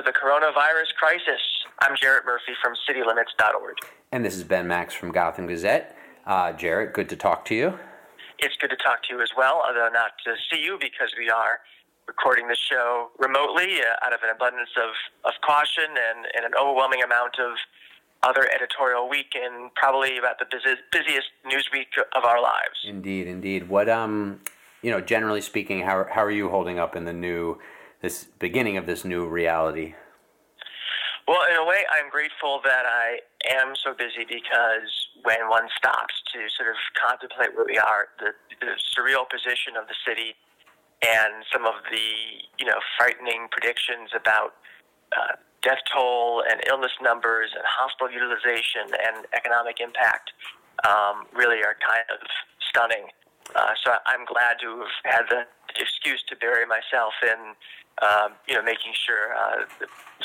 of the coronavirus crisis. I'm Jarrett Murphy from citylimits.org. And this is Ben Max from Gotham Gazette. Uh, Jarrett, good to talk to you. It's good to talk to you as well, although not to see you because we are recording the show remotely uh, out of an abundance of, of caution and, and an overwhelming amount of other editorial week and probably about the busiest, busiest news week of our lives. Indeed, indeed. What um, you know, generally speaking, how how are you holding up in the new this beginning of this new reality? Well, in a way, I'm grateful that I am so busy because when one stops to sort of contemplate where we are, the, the surreal position of the city, and some of the you know frightening predictions about uh, death toll and illness numbers and hospital utilization and economic impact um, really are kind of stunning. Uh, so I'm glad to have had the excuse to bury myself in, um, you know, making sure uh,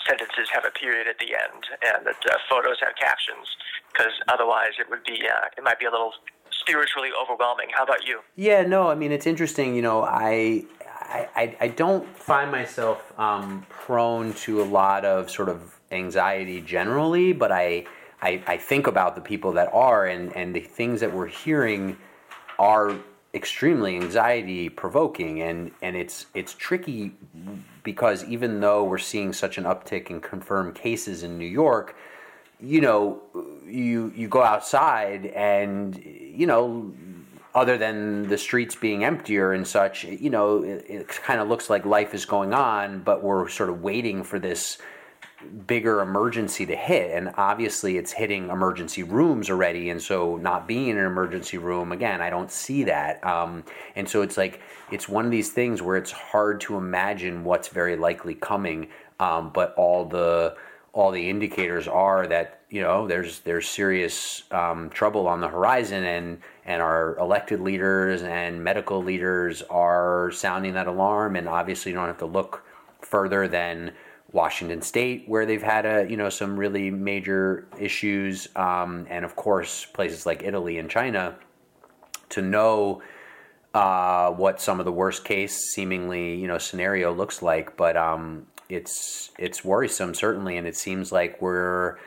sentences have a period at the end and that uh, photos have captions, because otherwise it would be, uh, it might be a little spiritually overwhelming. How about you? Yeah, no, I mean it's interesting. You know, I I, I don't find myself um, prone to a lot of sort of anxiety generally, but I, I, I think about the people that are, and, and the things that we're hearing are extremely anxiety provoking, and, and it's it's tricky because even though we're seeing such an uptick in confirmed cases in New York, you know, you you go outside and you know other than the streets being emptier and such, you know, it, it kind of looks like life is going on, but we're sort of waiting for this bigger emergency to hit. And obviously, it's hitting emergency rooms already. And so, not being in an emergency room, again, I don't see that. Um, and so, it's like, it's one of these things where it's hard to imagine what's very likely coming. Um, but all the all the indicators are that you know there's there's serious um, trouble on the horizon and and our elected leaders and medical leaders are sounding that alarm and obviously you don't have to look further than Washington State where they've had a you know some really major issues um, and of course places like Italy and China to know uh, what some of the worst case seemingly you know scenario looks like. But um, it's it's worrisome certainly, and it seems like we're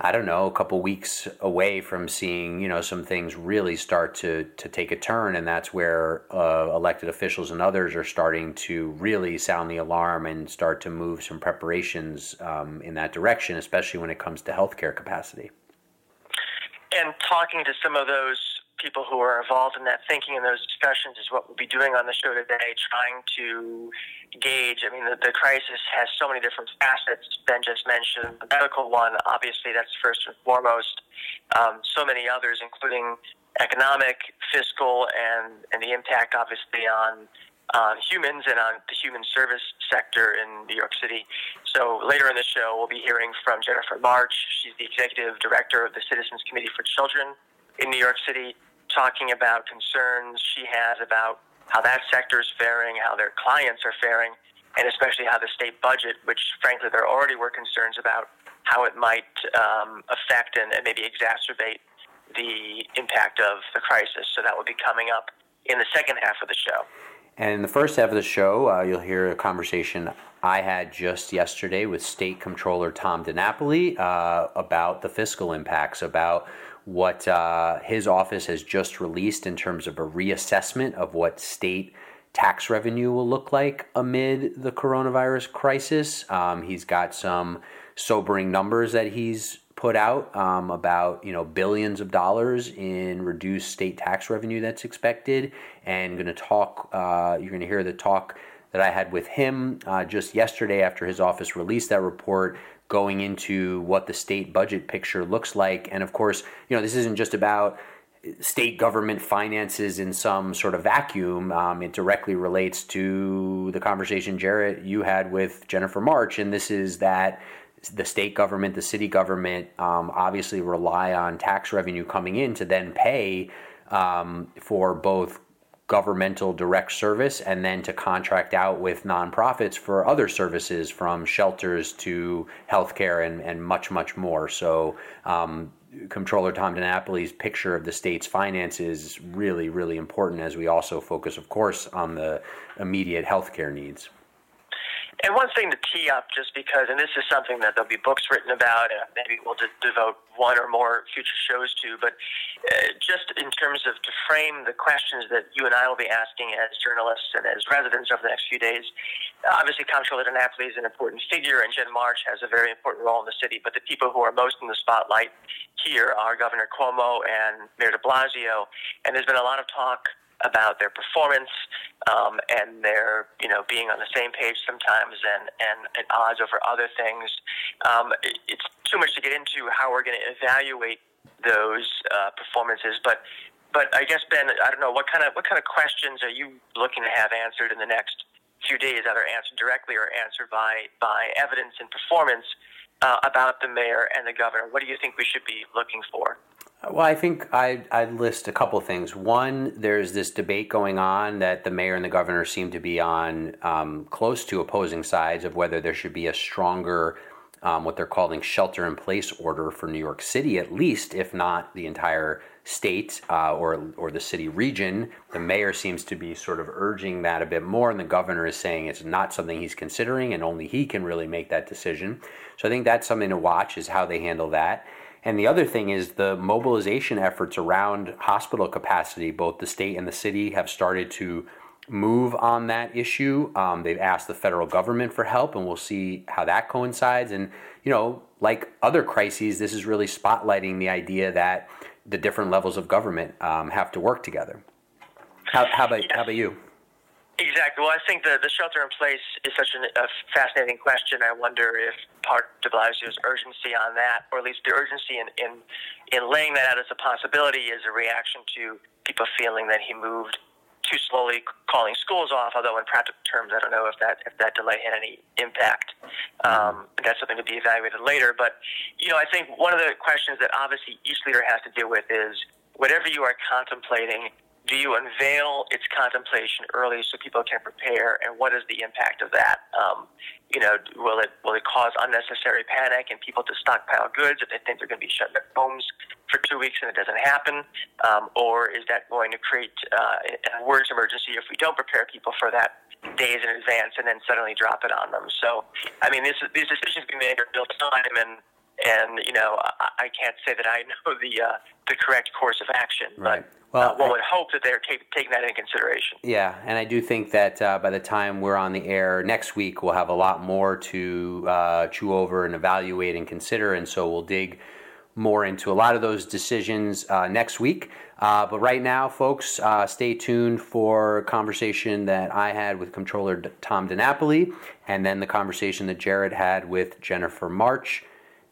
I don't know a couple weeks away from seeing you know some things really start to to take a turn, and that's where uh, elected officials and others are starting to really sound the alarm and start to move some preparations um, in that direction, especially when it comes to healthcare capacity. And talking to some of those people who are involved in that thinking and those discussions is what we'll be doing on the show today, trying to gauge. I mean, the, the crisis has so many different facets. Ben just mentioned the medical one. Obviously, that's first and foremost. Um, so many others, including economic, fiscal, and and the impact, obviously, on on humans and on the human service sector in New York City. So later in the show, we'll be hearing from Jennifer March. She's the executive director of the Citizens Committee for Children in New York City, talking about concerns she has about how that sector is faring, how their clients are faring, and especially how the state budget, which frankly there already were concerns about, how it might um, affect and, and maybe exacerbate the impact of the crisis. So that will be coming up in the second half of the show. And in the first half of the show, uh, you'll hear a conversation I had just yesterday with State Comptroller Tom DiNapoli uh, about the fiscal impacts, about what uh, his office has just released in terms of a reassessment of what state tax revenue will look like amid the coronavirus crisis. Um, he's got some sobering numbers that he's put out um, about you know billions of dollars in reduced state tax revenue that's expected, and going to talk. Uh, you're going to hear the talk that I had with him uh, just yesterday after his office released that report going into what the state budget picture looks like. And of course, you know, this isn't just about state government finances in some sort of vacuum. Um, it directly relates to the conversation, Jarrett, you had with Jennifer March. And this is that the state government, the city government um, obviously rely on tax revenue coming in to then pay um, for both governmental direct service and then to contract out with nonprofits for other services from shelters to healthcare and, and much, much more. So, um, Comptroller Tom DiNapoli's picture of the state's finances is really, really important as we also focus, of course, on the immediate healthcare needs. And one thing to tee up, just because, and this is something that there'll be books written about, and maybe we'll de- devote one or more future shows to, but uh, just in terms of to frame the questions that you and I will be asking as journalists and as residents over the next few days. Obviously, Comptroller DiNapoli is an important figure, and Jen March has a very important role in the city. But the people who are most in the spotlight here are Governor Cuomo and Mayor De Blasio, and there's been a lot of talk about their performance um, and their you know being on the same page sometimes and and, and odds over other things. Um, it, it's too much to get into how we're going to evaluate those uh, performances, but. But I guess Ben, I don't know what kind of what kind of questions are you looking to have answered in the next few days, either answered directly or answered by by evidence and performance uh, about the mayor and the governor. What do you think we should be looking for? Well, I think I'd, I'd list a couple things. One, there's this debate going on that the mayor and the governor seem to be on um, close to opposing sides of whether there should be a stronger, um, what they're calling shelter in place order for New York City, at least, if not the entire state uh, or, or the city region. The mayor seems to be sort of urging that a bit more, and the governor is saying it's not something he's considering, and only he can really make that decision. So I think that's something to watch is how they handle that. And the other thing is the mobilization efforts around hospital capacity. Both the state and the city have started to move on that issue. Um, they've asked the federal government for help, and we'll see how that coincides. And, you know, like other crises, this is really spotlighting the idea that the different levels of government um, have to work together. How, how about, how about you? Exactly. Well, I think the, the shelter in place is such an, a fascinating question. I wonder if part de Blasio's urgency on that, or at least the urgency in, in, in laying that out as a possibility, is a reaction to people feeling that he moved too slowly, calling schools off. Although in practical terms, I don't know if that if that delay had any impact. Um, that's something to be evaluated later. But you know, I think one of the questions that obviously each leader has to deal with is whatever you are contemplating do you unveil its contemplation early so people can prepare, and what is the impact of that? Um, you know, will it will it cause unnecessary panic and people to stockpile goods if they think they're going to be shut in their homes for two weeks and it doesn't happen, um, or is that going to create uh, a worse emergency if we don't prepare people for that days in advance and then suddenly drop it on them? So, I mean, this, these decisions be made in real time and and you know I, I can't say that I know the uh, the correct course of action, right. but well, uh, one would hope that they're take, taking that into consideration. Yeah, and I do think that uh, by the time we're on the air next week, we'll have a lot more to uh, chew over and evaluate and consider, and so we'll dig more into a lot of those decisions uh, next week. Uh, but right now, folks, uh, stay tuned for a conversation that I had with Comptroller Tom DiNapoli, and then the conversation that Jarrett had with Jennifer March.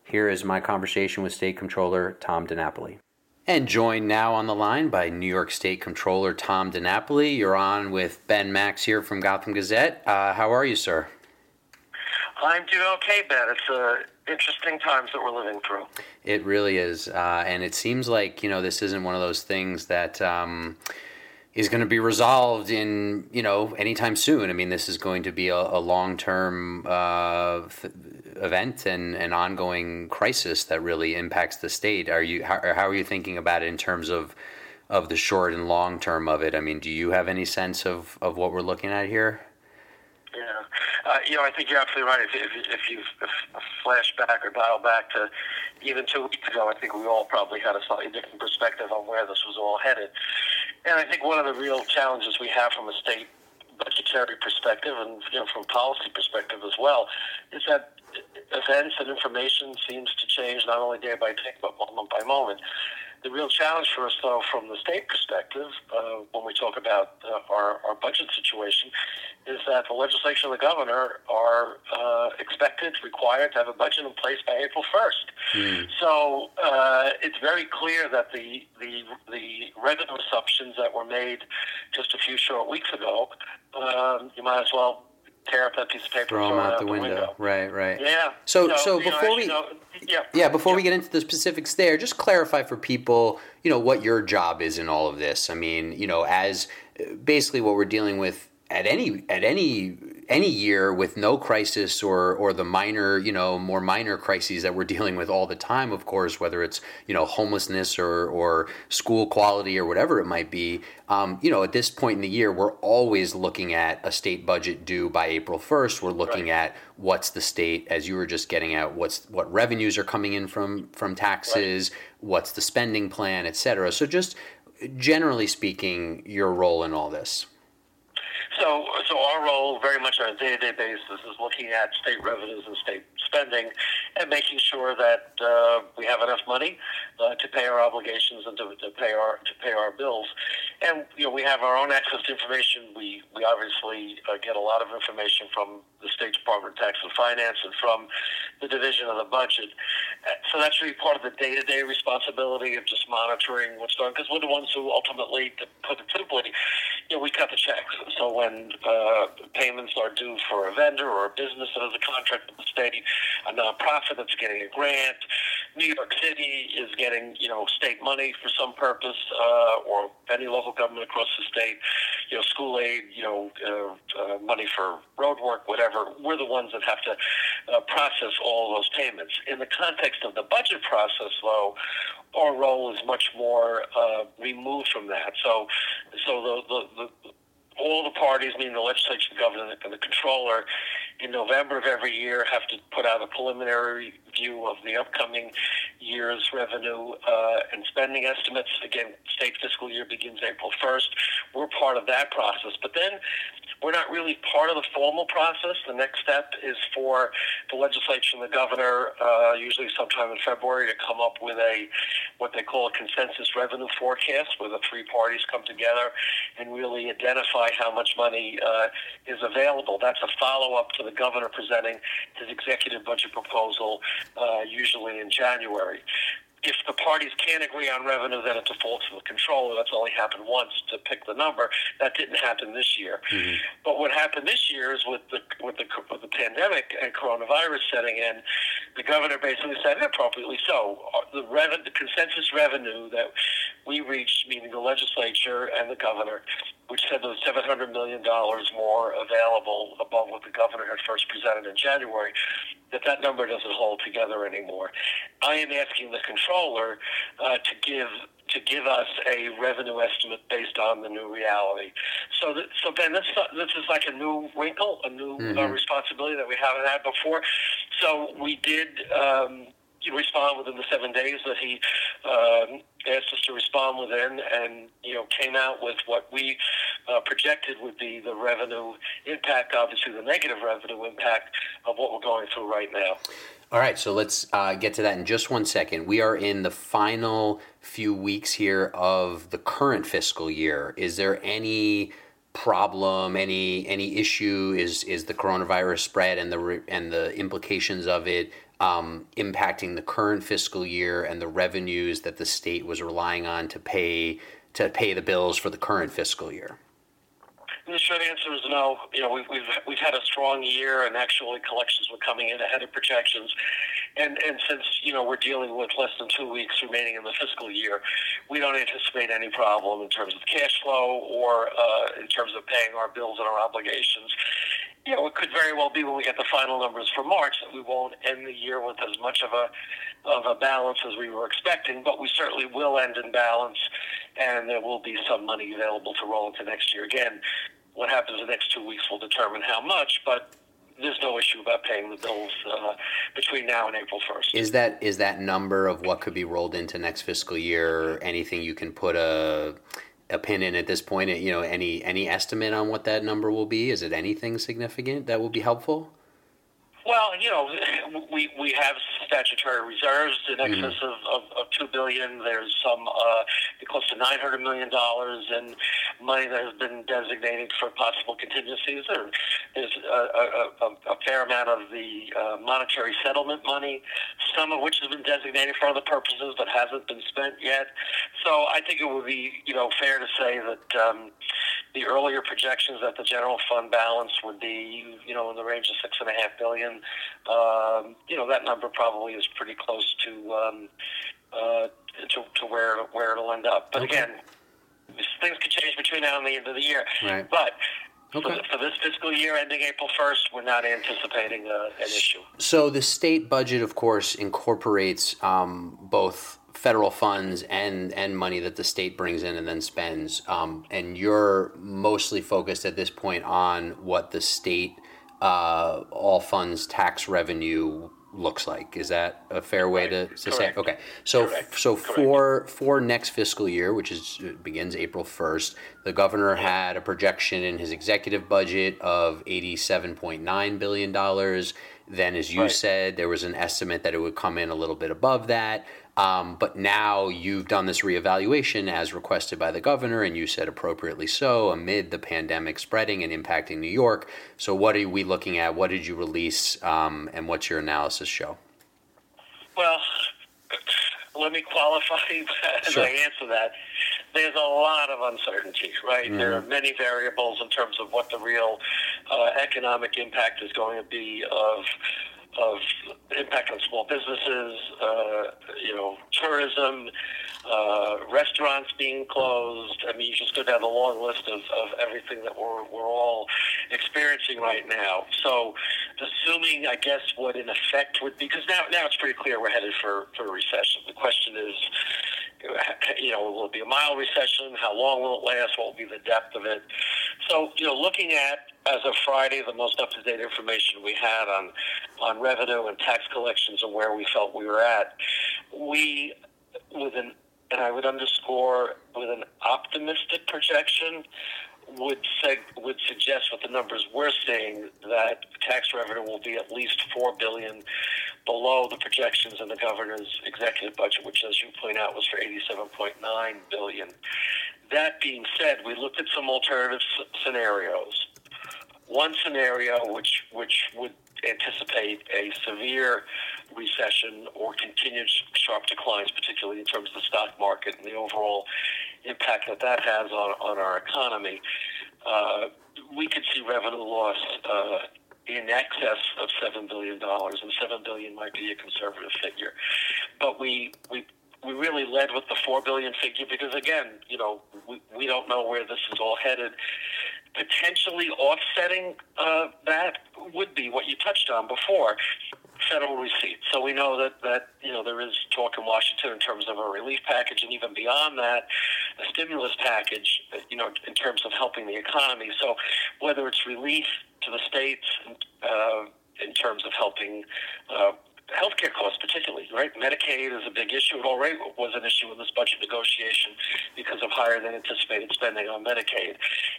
Here is my conversation with State Comptroller Tom DiNapoli. And joined now on the line by New York State Comptroller Tom DiNapoli. You're on with Ben Max here from Gotham Gazette. Uh, how are you, sir? I'm doing okay, Ben. It's uh, interesting times that we're living through. It really is, uh, and it seems like you know this isn't one of those things that. Um, is going to be resolved in you know anytime soon. I mean, this is going to be a, a long term uh, event and an ongoing crisis that really impacts the state. Are you how, how are you thinking about it in terms of of the short and long term of it? I mean, do you have any sense of, of what we're looking at here? Yeah, uh, you know, I think you're absolutely right. If, if, if you flash back or dial back to even two weeks ago, I think we all probably had a slightly different perspective on where this was all headed. And I think one of the real challenges we have from a state budgetary perspective and you know, from policy perspective as well is that events and information seems to change not only day by day but moment by moment. The real challenge for us, though, from the state perspective, uh, when we talk about uh, our, our budget situation, is that the legislature and the governor are uh, expected, required to have a budget in place by April 1st. Mm. So uh, it's very clear that the, the, the revenue assumptions that were made just a few short weeks ago, um, you might as well tear up that piece of paper, throw them out, out the, window. window. Right, right. Yeah. So, so before know, we, know, yeah, yeah, before yeah. we get into the specifics there, just clarify for people, you know, what your job is in all of this. I mean, you know, as basically what we're dealing with at any at any any year with no crisis or or the minor, you know, more minor crises that we're dealing with all the time, of course, whether it's you know homelessness or or school quality or whatever it might be. Um, you know, at this point in the year, we're always looking at a state budget due by April first. We're looking right. at what's the state, as you were just getting at, what's what revenues are coming in from from taxes, right. what's the spending plan, et cetera. So just generally speaking, your role in all this. So, so our role, very much on a day-to-day basis, is looking at state revenues and state spending, and making sure that uh, we have enough money uh, to pay our obligations and to, to pay our to pay our bills. And you know, we have our own access to information. We we obviously uh, get a lot of information from the State Department of Tax and Finance and from the division of the budget. So that's really part of the day-to-day responsibility of just monitoring what's going. Because we're the ones who ultimately, put it simply, you know, we cut the checks. So when uh, payments are due for a vendor or a business that has a contract with the state, a nonprofit that's getting a grant, New York City is getting, you know, state money for some purpose, uh, or any local government across the state, you know, school aid, you know, uh, uh, money for road work, whatever. We're the ones that have to uh, process all those payments. In the context of the budget process, though, our role is much more uh, removed from that. So, so the, the, the all the parties, meaning the legislature, the governor, and the comptroller, in November of every year have to put out a preliminary view of the upcoming year's revenue uh, and spending estimates. Again, state fiscal year begins April 1st. We're part of that process. But then we're not really part of the formal process. The next step is for the legislature and the governor, uh, usually sometime in February, to come up with a what they call a consensus revenue forecast, where the three parties come together and really identify how much money uh, is available. That's a follow up to the governor presenting his executive budget proposal, uh, usually in January if the parties can't agree on revenue, then it defaults to the comptroller. That's only happened once to pick the number. That didn't happen this year. Mm-hmm. But what happened this year is with the with the with the pandemic and coronavirus setting in, the governor basically said, appropriately so, the revenue, the consensus revenue that we reached, meaning the legislature and the governor, which said there was $700 million more available above what the governor had first presented in January, that that number doesn't hold together anymore. I am asking the comptroller uh, to give to give us a revenue estimate based on the new reality. So, that, so Ben, this this is like a new wrinkle, a new uh, mm-hmm. uh, responsibility that we haven't had before. So we did. Um, respond within the seven days that he um, asked us to respond within, and you know came out with what we uh, projected would be the revenue impact, obviously the negative revenue impact of what we're going through right now. All right, so let's uh, get to that in just one second. We are in the final few weeks here of the current fiscal year. Is there any problem, any any issue? Is is the coronavirus spread and the and the implications of it um, impacting the current fiscal year and the revenues that the state was relying on to pay to pay the bills for the current fiscal year? The short answer is no. You know, we've, we've, we've had a strong year, and actually collections were coming in ahead of projections. And and since you know we're dealing with less than two weeks remaining in the fiscal year, we don't anticipate any problem in terms of cash flow or uh, in terms of paying our bills and our obligations you know, it could very well be when we get the final numbers for March that we won't end the year with as much of a of a balance as we were expecting, but we certainly will end in balance, and there will be some money available to roll into next year. Again, what happens the next two weeks will determine how much, but there's no issue about paying the bills uh, between now and April 1st. Is that is that number of what could be rolled into next fiscal year anything you can put a a pin in at this point? You know, any any estimate on what that number will be? Is it anything significant that will be helpful? Well, you know, we we have statutory reserves in mm-hmm. excess mm-hmm. of, of, of two billion. There's some uh, close to nine hundred million dollars in money that has been designated for possible contingencies. There, there's a, a, a, a fair amount of the uh, monetary settlement money, some of which has been designated for other purposes but hasn't been spent yet. So I think it would be, you know, fair to say that. Um, the earlier projections that the general fund balance would be, you know, in the range of six and a half billion. Um, you know, that number probably is pretty close to um, uh, to, to where where it'll end up. But okay. again, things could change between now and the end of the year. Right. But Okay. For, for, this fiscal year ending April 1st, we're not anticipating uh, an issue. So the state budget, of course, incorporates um, both federal funds and and money that the state brings in and then spends. Um, and you're mostly focused at this point on what the state uh, all funds tax revenue looks like. Is that a fair way to, to say? It? Okay, so Correct. so Correct. for for next fiscal year, which is begins April first, the governor had a projection in his executive budget of eighty seven point nine billion dollars. Then, as you right. said, there was an estimate that it would come in a little bit above that. Um, but now you've done this reevaluation as requested by the governor, and you said appropriately so, amid the pandemic spreading and impacting New York. So, what are we looking at? What did you release, um, and what's your analysis show? Well, let me qualify as sure. I answer that. There's a lot of uncertainty, right? Mm-hmm. There are many variables in terms of what the real uh, economic impact is going to be of of impact on small businesses, uh, you know, tourism, uh, restaurants being closed. I mean, you just go down the long list of, of everything that we're, we're all experiencing right now. So, assuming, I guess, what in effect would be, because now, now it's pretty clear we're headed for, for a recession. The question is, you know, will it be a mild recession? How long will it last? What will be the depth of it? So, you know, looking at as of Friday, the most up-to-date information we had on on revenue and tax collections and where we felt we were at, we with an and I would underscore with an optimistic projection would seg- would suggest with the numbers we're seeing that tax revenue will be at least four billion below the projections in the governor's executive budget, which, as you point out, was for eighty-seven point nine billion. That being said, we looked at some alternative s- scenarios. One scenario, which which would anticipate a severe recession or continued sharp declines, particularly in terms of the stock market and the overall impact that that has on, on our economy, uh, we could see revenue loss uh, in excess of seven billion dollars, and 7 billion might be a conservative figure. But we we we really led with the four billion figure because again, you know, we, we don't know where this is all headed. Potentially offsetting uh, that would be what you touched on before federal receipts. So we know that, that you know there is talk in Washington in terms of a relief package, and even beyond that, a stimulus package. You know, in terms of helping the economy. So whether it's relief to the states uh, in terms of helping uh, healthcare costs, particularly, right? Medicaid is a big issue. It already was an issue in this budget negotiation because of higher than anticipated spending on Medicaid.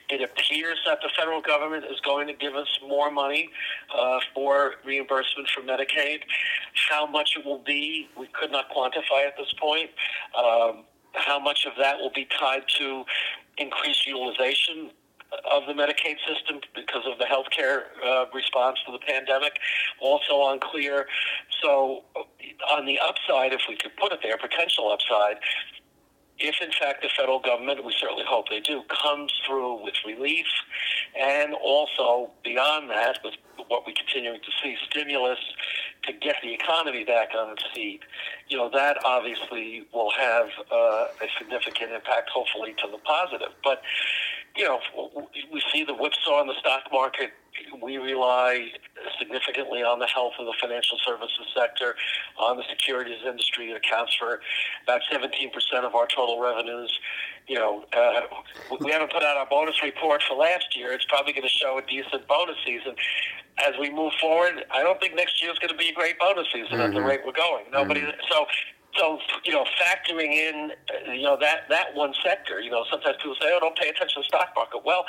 It appears that the federal government is going to give us more money uh, for reimbursement for Medicaid. How much it will be, we could not quantify at this point. Um, how much of that will be tied to increased utilization of the Medicaid system because of the healthcare uh, response to the pandemic. Also unclear. So, on the upside, if we could put it there, potential upside, if in fact the federal government, we certainly hope they do, comes through with relief and also beyond that with what we're continuing to see, stimulus to get the economy back on its feet, you know, that obviously will have uh, a significant impact, hopefully to the positive. But you know, we see the whipsaw in the stock market. We rely significantly on the health of the financial services sector, on the securities industry. It accounts for about 17% of our total revenues. You know, uh, we haven't put out our bonus report for last year. It's probably going to show a decent bonus season. As we move forward, I don't think next year is going to be a great bonus season mm-hmm. at the mm-hmm. rate we're going. Nobody. Mm-hmm. So so you know, factoring in you know that that one sector, you know, sometimes people say, "Oh, don't pay attention to the stock market." Well,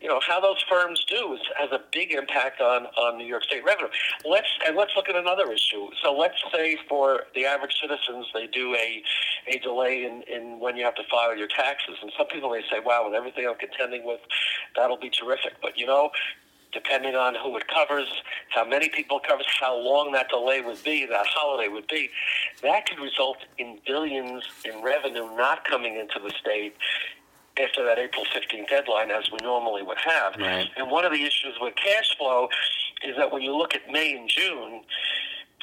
you know how those firms do has a big impact on on New York State revenue. Let's and let's look at another issue. So let's say for the average citizens, they do a a delay in, in when you have to file your taxes, and some people may say, "Wow, with everything I'm contending with, that'll be terrific." But you know, depending on who it covers, how many people it covers, how long that delay would be, that holiday would be, that could result in billions in revenue not coming into the state after that April 15th deadline as we normally would have. Right. And one of the issues with cash flow is that when you look at May and June,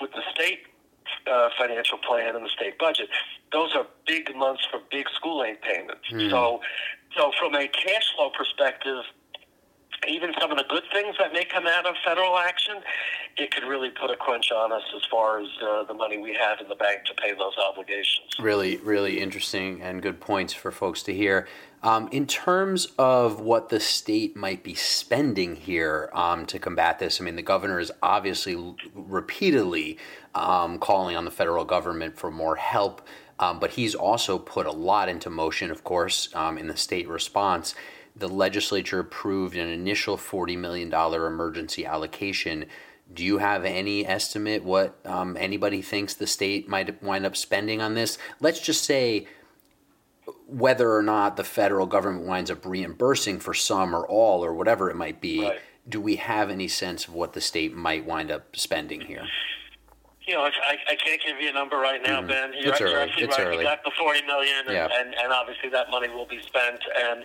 with the state uh, financial plan and the state budget, those are big months for big school aid payments. Mm. So, so from a cash flow perspective, even some of the good things that may come out of federal action, it could really put a crunch on us as far as uh, the money we have in the bank to pay those obligations. Really, really interesting and good points for folks to hear. Um, in terms of what the state might be spending here um, to combat this, I mean, the governor is obviously repeatedly um, calling on the federal government for more help, um, but he's also put a lot into motion, of course, um, in the state response the legislature approved an initial $40 million emergency allocation. Do you have any estimate what um, anybody thinks the state might wind up spending on this? Let's just say whether or not the federal government winds up reimbursing for some or all or whatever it might be. Right. Do we have any sense of what the state might wind up spending here? You know, I, I can't give you a number right now, mm-hmm. Ben. You're, it's. You're it's right. early. You got the forty million, and, yeah. and, and obviously that money will be spent. And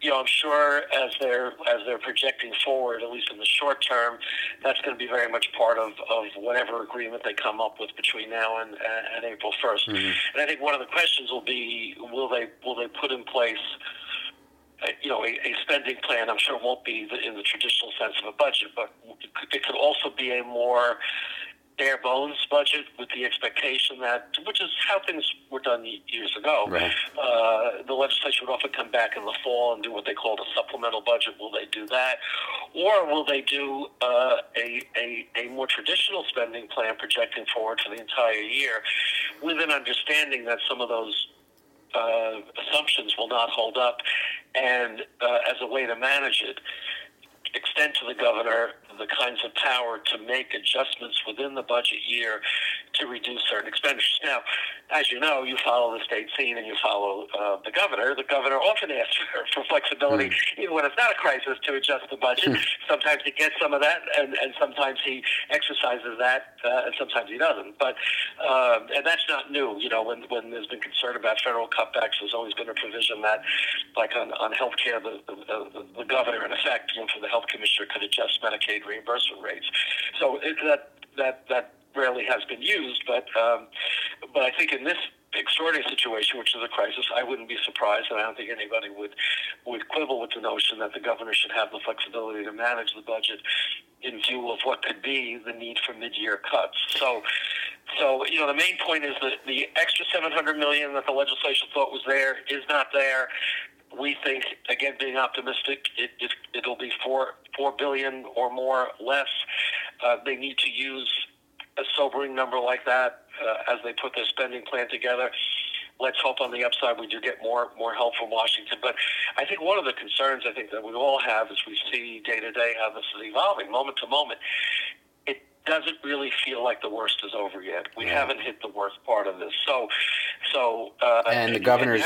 you know, I'm sure as they're as they're projecting forward, at least in the short term, that's going to be very much part of, of whatever agreement they come up with between now and, and April 1st. Mm-hmm. And I think one of the questions will be, will they will they put in place you know, a, a, spending plan. I'm sure it won't be the, in the traditional sense of a budget, but it could also be a more bare bones budget with the expectation that, which is how things were done years ago. Right. Uh, the legislature would often come back in the fall and do what they called a supplemental budget. Will they do that, or will they do uh, a, a a more traditional spending plan projecting forward for the entire year, with an understanding that some of those uh, assumptions will not hold up, and uh, as a way to manage it, extend to the governor the kinds of power to make adjustments within the budget year to reduce certain expenditures. Now, as you know, you follow the state scene and you follow uh, the governor. The governor often asks for, for flexibility, mm. even when it's not a crisis, to adjust the budget. Mm. Sometimes he gets some of that, and, and sometimes he exercises that, uh, and sometimes he doesn't. But uh, and that's not new. You know, when when there's been concern about federal cutbacks, there's always been a provision that, like on on health care, the, the, the, the governor, in effect, you know, for the health commissioner, could adjust Medicaid reimbursement rates. So it, that that that rarely has been used, but um, but I think in this extraordinary situation, which is a crisis, I wouldn't be surprised, and I don't think anybody would would quibble with the notion that the governor should have the flexibility to manage the budget in view of what could be the need for mid-year cuts. So, so you know, the main point is that the extra 700 million that the legislation thought was there is not there. We think, again, being optimistic, it, it, it'll be four four billion or more less. Uh, they need to use a sobering number like that uh, as they put their spending plan together. Let's hope on the upside we do get more more help from Washington. But I think one of the concerns I think that we all have as we see day to day how this is evolving, moment to moment, doesn't really feel like the worst is over yet. We yeah. haven't hit the worst part of this. So, so uh, and the governor's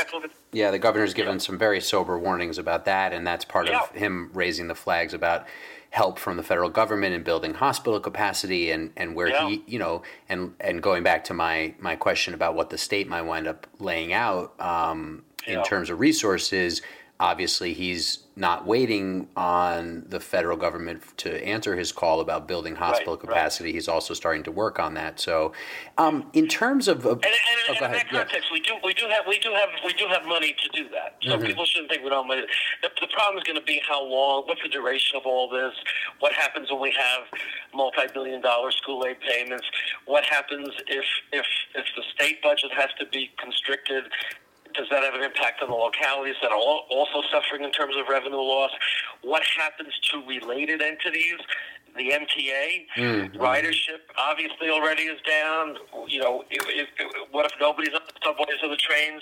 yeah, the governor's given yeah. some very sober warnings about that, and that's part yeah. of him raising the flags about help from the federal government in building hospital capacity and, and where yeah. he you know and and going back to my my question about what the state might wind up laying out um, in terms of resources obviously he's not waiting on the federal government to answer his call about building hospital right, capacity. Right. He's also starting to work on that. So, um, in terms of, uh, and, and, oh, and in that context, yeah. we do we do have we do have we do have money to do that. So mm-hmm. people shouldn't think we don't. The, the problem is going to be how long, what's the duration of all this? What happens when we have multi-billion dollar school aid payments? What happens if if if the state budget has to be constricted does that have an impact on the localities that are also suffering in terms of revenue loss? What happens to related entities? The MTA mm-hmm. ridership obviously already is down. You know, if, if, what if nobody's on the subways or the trains?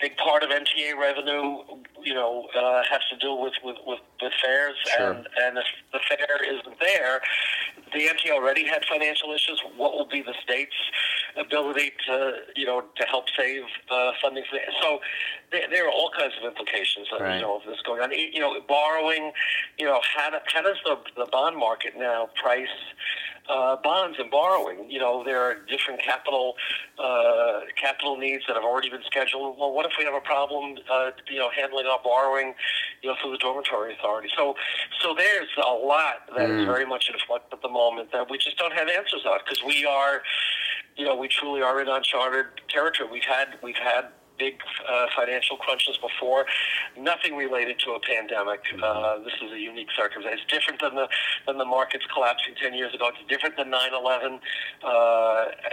Big part of MTA revenue, you know, uh, has to do with with, with, with fares, sure. and and if the fare isn't there, the MTA already had financial issues. What will be the state's ability to, you know, to help save uh, funding for that? So there, there, are all kinds of implications, right. you know, of this going on. You know, borrowing, you know, how, do, how does the, the bond market now price uh, bonds and borrowing. You know, there are different capital uh, capital needs that have already been scheduled. Well, what if we have a problem, uh, you know, handling our borrowing, you know, through the dormitory authority? So, so there's a lot that mm. is very much in flux at the moment that we just don't have answers on because we are, you know, we truly are in uncharted territory. We've had we've had big uh, financial crunches before. Nothing related to a pandemic. Mm-hmm. Uh, this is a unique circumstance. It's different than the than the markets collapsing ten years ago. It's different than 9/11, uh,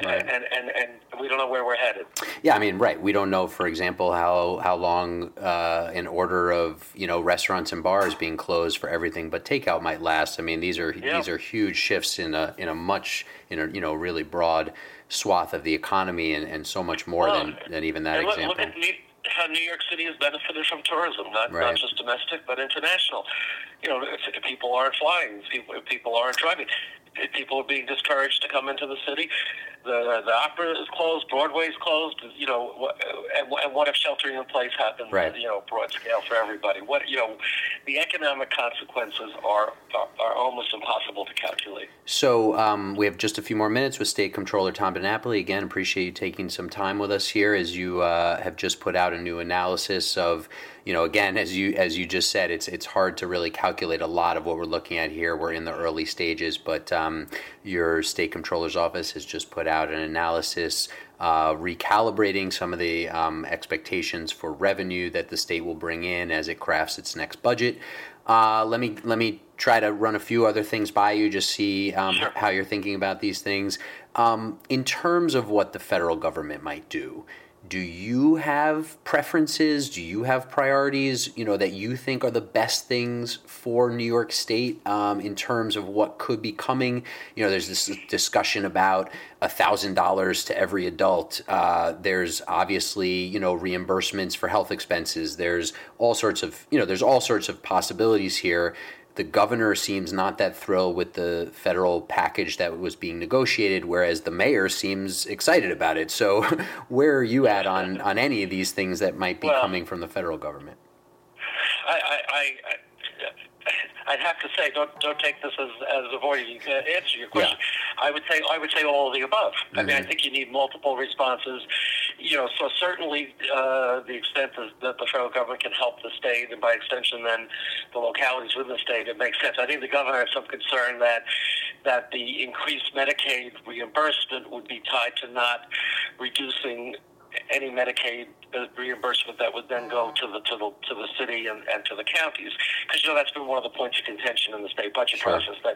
right. and, and and we don't know where we're headed. Yeah, I mean, right. We don't know, for example, how how long uh, an order of you know restaurants and bars being closed for everything but takeout might last. I mean, these are yeah. these are huge shifts in a in a much in a you know really broad swath of the economy and, and so much more well, than, than even that look, example. Look at New, how New York City has benefited from tourism, not right. not just domestic but international. You know, if, if people aren't flying, people, people aren't driving people are being discouraged to come into the city. The the opera is closed, Broadway's closed. You know, and, and what if sheltering in place happens? Right. You know, broad scale for everybody. What you know, the economic consequences are are, are almost impossible to calculate. So um, we have just a few more minutes with State Comptroller Tom DiNapoli. Again, appreciate you taking some time with us here as you uh, have just put out a new analysis of you know, again, as you as you just said, it's it's hard to really calculate a lot of what we're looking at here. We're in the early stages, but um, your state comptroller's office has just put out an analysis uh, recalibrating some of the um, expectations for revenue that the state will bring in as it crafts its next budget. Uh, let me let me try to run a few other things by you, just see um, sure. how you're thinking about these things. Um, in terms of what the federal government might do, do you have preferences? Do you have priorities you know that you think are the best things for new york state um, in terms of what could be coming? You know there's this discussion about thousand dollars to every adult. Uh, there's obviously you know reimbursements for health expenses. There's all sorts of you know there's all sorts of possibilities here the governor seems not that thrilled with the federal package that was being negotiated, whereas the mayor seems excited about it. So, where are you at on, on any of these things that might be well, coming from the federal government? I, I, I, I'd have to say, don't don't take this as, as avoiding uh, answer your question. Yeah. I would say I would say all of the above. Mm-hmm. I mean, I mm-hmm. think you need multiple responses. You know, so certainly uh, the extent that the federal government can help the state, and by extension, then the localities within the state, it makes sense. I think the governor has some concern that that the increased Medicaid reimbursement would be tied to not reducing any Medicaid reimbursement that would then go to the to the to the city and, and to the counties because you know that's been one of the points of contention in the state budget sure. process that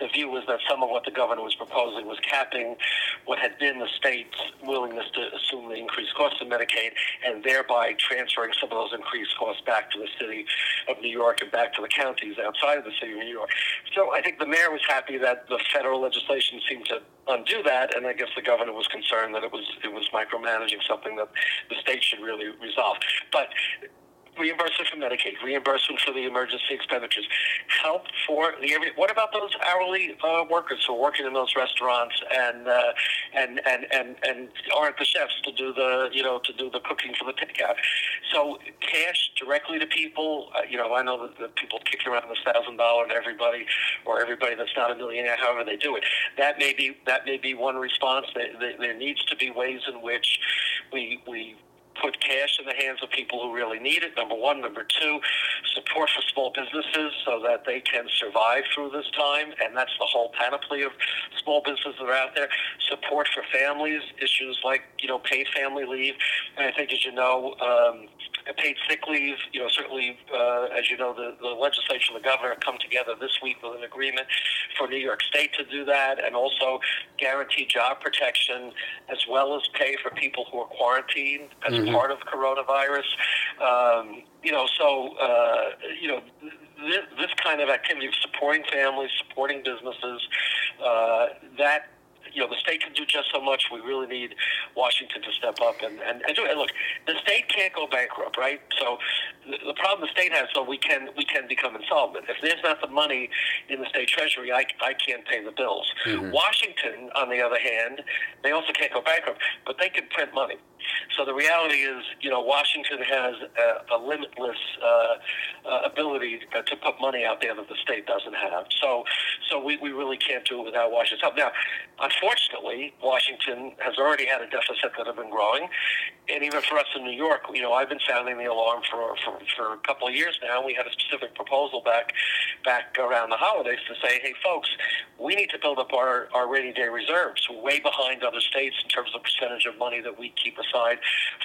the view was that some of what the governor was proposing was capping what had been the state's willingness to assume the increased costs of Medicaid and thereby transferring some of those increased costs back to the city of New York and back to the counties outside of the city of New York. So I think the mayor was happy that the federal legislation seemed to undo that, and I guess the governor was concerned that it was it was micromanaging something that the state should really resolve. But reimbursement for Medicaid, reimbursement for the emergency expenditures, help for the what about those hourly uh, workers who are working in those restaurants and uh, and and and and aren't the chefs to do the you know to do the cooking for the takeout? So cash directly to people. Uh, you know, I know that, that people kick around the thousand dollar to everybody or everybody that's not a millionaire. However, they do it. That may be that may be one response. There needs to be ways in which we we put cash in the hands of people who really need it, number one. Number two, support for small businesses so that they can survive through this time. And that's the whole panoply of small businesses that are out there. Support for families, issues like, you know, paid family leave. And I think, as you know, um, paid sick leave, you know, certainly, uh, as you know, the, the legislature and the governor come together this week with an agreement for New York State to do that and also guarantee job protection as well as pay for people who are quarantined as mm-hmm. Part of coronavirus. Um, you know, so, uh, you know, this, this kind of activity of supporting families, supporting businesses, uh, that you know, the state can do just so much. We really need Washington to step up and, and, and do it. And look, the state can't go bankrupt, right? So the, the problem the state has, so we can we can become insolvent. If there's not the money in the state treasury, I, I can't pay the bills. Mm-hmm. Washington, on the other hand, they also can't go bankrupt, but they can print money. So the reality is, you know, Washington has a, a limitless uh, uh, ability to put money out there that the state doesn't have. So, so we, we really can't do it without Washington's help. Now, unfortunately, Washington has already had a deficit that has been growing, and even for us in New York, you know, I've been sounding the alarm for, for, for a couple of years now. We had a specific proposal back back around the holidays to say, hey, folks, we need to build up our, our rainy day reserves. We're way behind other states in terms of percentage of money that we keep aside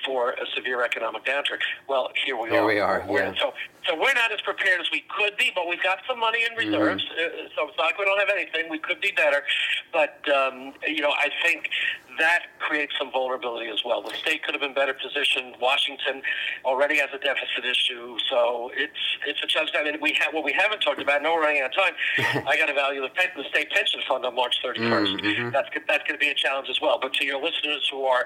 for a severe economic downturn. Well, here we here are. we are. We're, yeah. So, so we're not as prepared as we could be, but we've got some money in reserves. Mm-hmm. Uh, so it's not like we don't have anything. We could be better, but um, you know, I think that creates some vulnerability as well. The state could have been better positioned. Washington already has a deficit issue, so it's it's a challenge. I mean, we have what we haven't talked about. No, we're running out of time. I got to value the, the state pension fund on March 31st. Mm-hmm. That's that's going to be a challenge as well. But to your listeners who are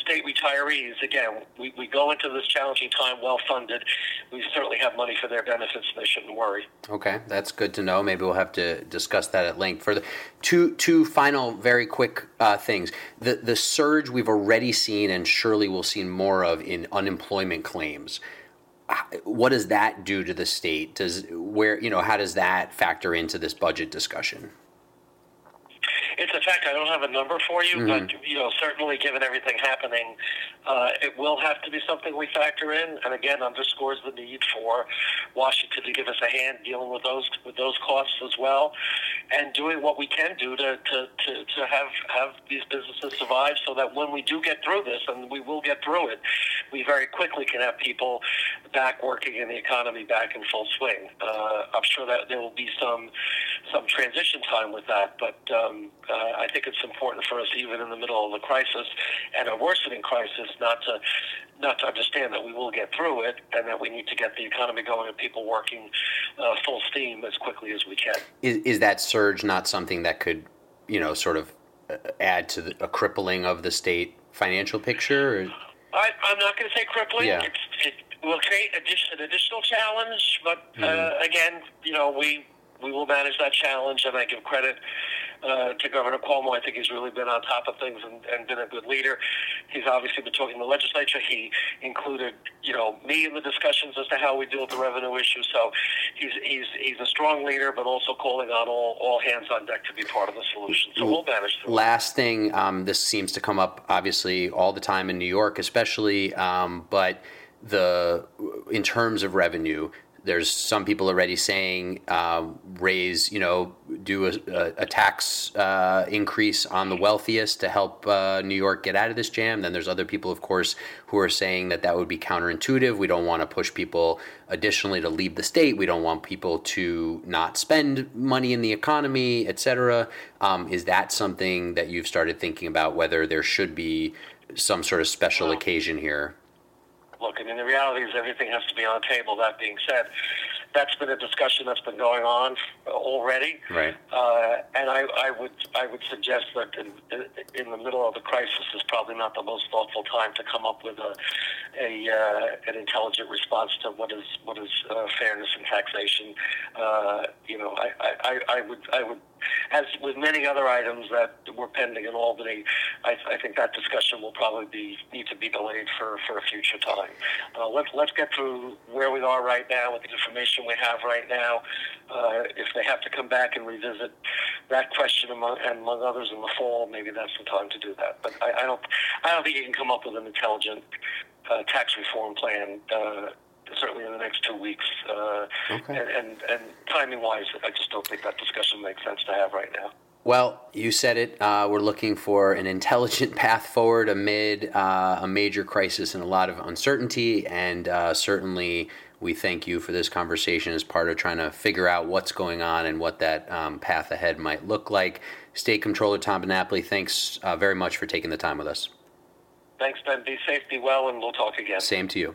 state retirees, again, we, we go into this challenging time well funded. We certainly have money for their benefits. They shouldn't worry. Okay, that's good to know. Maybe we'll have to discuss that at length. For the two two final very quick uh, things. The the surge we've already seen and surely we'll see more of in unemployment claims. What does that do to the state? Does where you know how does that factor into this budget discussion fact. I don't have a number for you, mm-hmm. but you know, certainly given everything happening, uh, it will have to be something we factor in. And again, underscores the need for Washington to give us a hand dealing with those with those costs as well, and doing what we can do to to, to, to have have these businesses survive, so that when we do get through this, and we will get through it, we very quickly can have people back working and the economy back in full swing. Uh, I'm sure that there will be some some transition time with that, but um, uh, I think it's important for us, even in the middle of the crisis and a worsening crisis, not to not to understand that we will get through it and that we need to get the economy going and people working uh, full steam as quickly as we can. Is, is that surge not something that could, you know, sort of uh, add to the, a crippling of the state financial picture? Or? I, am not going to say crippling. Yeah. It, it will create addition, an additional challenge, but uh, mm-hmm. again, you know, we we will manage that challenge, and I give credit uh, to Governor Cuomo. I think he's really been on top of things and, and been a good leader. He's obviously been talking to the legislature. He included, you know, me in the discussions as to how we deal with the revenue issue. So he's he's he's a strong leader, but also calling on all all hands on deck to be part of the solution. So we'll manage. Last thing, um, this seems to come up obviously all the time in New York, especially, um, but the in terms of revenue there's some people already saying uh, raise, you know, do a, a tax uh, increase on the wealthiest to help uh, New York get out of this jam. Then there's other people, of course, who are saying that that would be counterintuitive. We don't want to push people additionally to leave the state. We don't want people to not spend money in the economy, et cetera. Um, is that something that you've started thinking about whether there should be some sort of special occasion here? Look, I mean, the reality is everything has to be on the table. That being said, that's been a discussion that's been going on already. Right. Uh, and I, I would I would suggest that in, in the middle of the crisis is probably not the most thoughtful time to come up with a, a uh, an intelligent response to what is what is uh, fairness in taxation. Uh, you know, I, I, I would I would as with many other items that were pending in Albany, I, I think that discussion will probably be need to be delayed for, for a future time. Uh, let's let's get through where we are right now with the information we have right now. Uh, if they have to come back and revisit that question among, and among others in the fall, maybe that's the time to do that. But I, I don't I don't think you can come up with an intelligent uh, tax reform plan uh, certainly in the next two weeks. Uh, okay. And, and, and timing wise, I just don't think that discussion makes sense to have right now. Well, you said it. Uh, we're looking for an intelligent path forward amid uh, a major crisis and a lot of uncertainty. And uh, certainly, we thank you for this conversation as part of trying to figure out what's going on and what that um, path ahead might look like. State Comptroller Tom DiNapoli, thanks uh, very much for taking the time with us. Thanks, Ben. Be safe, be well, and we'll talk again. Same to you.